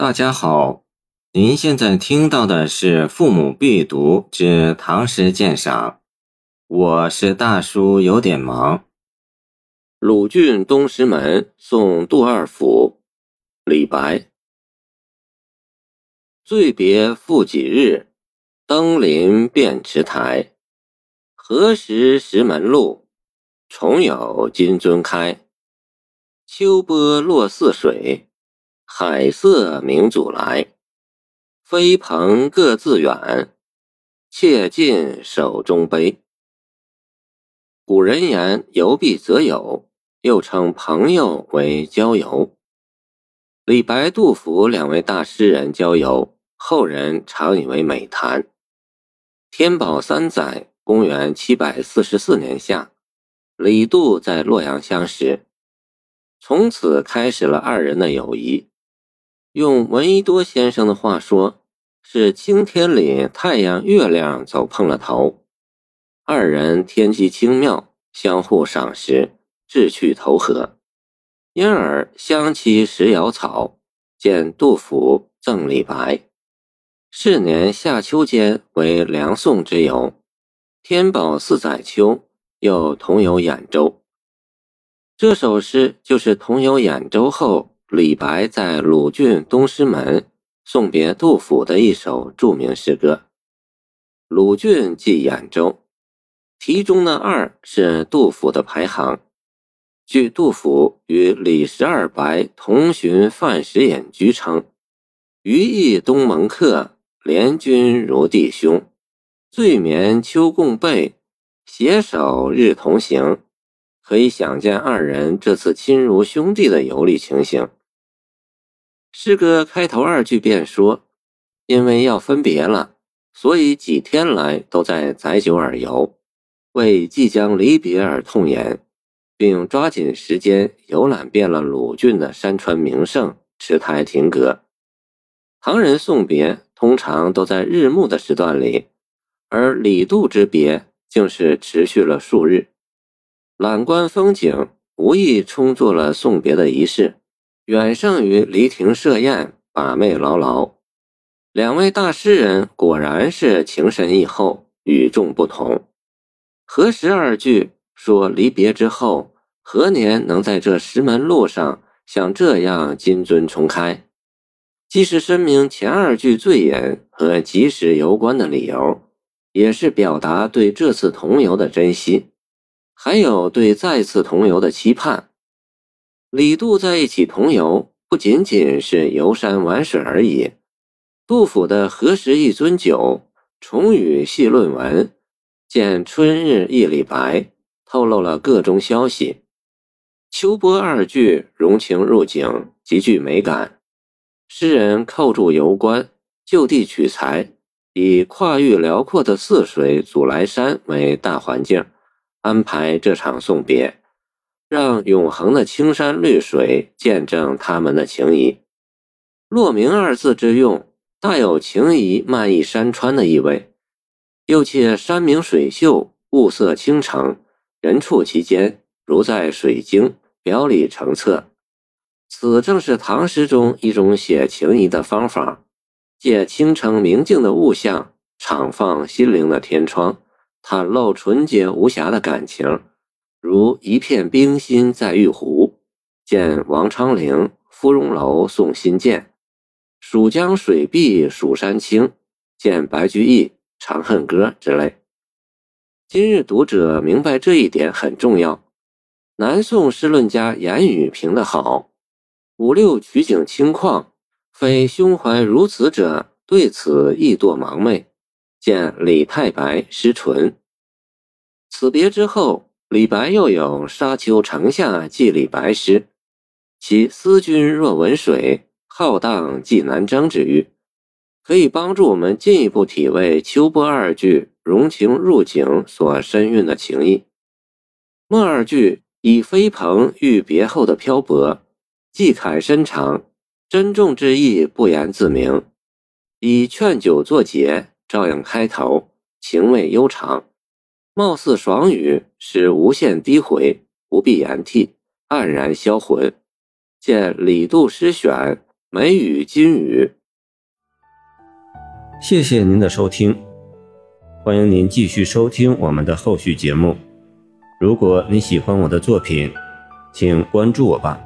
大家好，您现在听到的是《父母必读之唐诗鉴赏》，我是大叔，有点忙。鲁郡东石门送杜二府，李白。醉别复几日，登临便池台。何时石门路，重有金樽开。秋波落泗水。海色明祖来，飞蓬各自远，且尽手中杯。古人言：“游必则友”，又称朋友为交游。李白、杜甫两位大诗人交游，后人常以为美谈。天宝三载（公元744年夏），李杜在洛阳相识，从此开始了二人的友谊。用闻一多先生的话说，是青天里太阳、月亮走碰了头，二人天机精妙，相互赏识，志趣投合，因而相期食瑶草，见杜甫赠李白。是年夏秋间为梁宋之游，天宝四载秋又同游兖州。这首诗就是同游兖州后。李白在鲁郡东师门送别杜甫的一首著名诗歌。鲁郡即兖州，题中的二是杜甫的排行。据杜甫与李十二白同寻范石隐居称：“余亦东门客，怜君如弟兄。醉眠秋共被，携手日同行。”可以想见二人这次亲如兄弟的游历情形。诗歌开头二句便说：“因为要分别了，所以几天来都在载酒而游，为即将离别而痛饮，并抓紧时间游览遍了鲁郡的山川名胜、池台亭阁。唐人送别通常都在日暮的时段里，而李杜之别竟是持续了数日。览观风景，无意充作了送别的仪式。”远胜于离亭设宴、把妹牢牢。两位大诗人果然是情深意厚、与众不同。何时二句说离别之后，何年能在这石门路上像这样金樽重开？既是申明前二句醉饮和及时游观的理由，也是表达对这次同游的珍惜，还有对再次同游的期盼。李杜在一起同游，不仅仅是游山玩水而已。杜甫的“何时一樽酒，重与细论文，见春日忆李白”透露了各种消息。秋波二句融情入景，极具美感。诗人扣住游观，就地取材，以跨域辽阔的泗水祖来山为大环境，安排这场送别。让永恒的青山绿水见证他们的情谊。落明二字之用，大有情谊漫溢山川的意味。又且山明水秀，物色倾城，人处其间，如在水晶，表里澄澈。此正是唐诗中一种写情谊的方法，借清城明净的物象，敞放心灵的天窗，袒露纯洁无瑕的感情。如一片冰心在玉壶，见王昌龄《芙蓉楼送辛渐》；蜀江水碧蜀山青，见白居易《长恨歌》之类。今日读者明白这一点很重要。南宋诗论家严语评得好：“五六取景清旷，非胸怀如此者，对此亦堕盲昧。”见李太白诗纯。此别之后。李白又有《沙丘城下寄李白》诗，其“思君若闻水，浩荡寄南征”之语，可以帮助我们进一步体味秋波二句融情入景所深蕴的情意。末二句以飞蓬喻别后的漂泊，寄慨深长，珍重之意不言自明；以劝酒作结，照样开头，情味悠长。貌似爽语，使无限低回，不必言替，黯然销魂。见《李杜诗选》梅雨金雨。谢谢您的收听，欢迎您继续收听我们的后续节目。如果你喜欢我的作品，请关注我吧。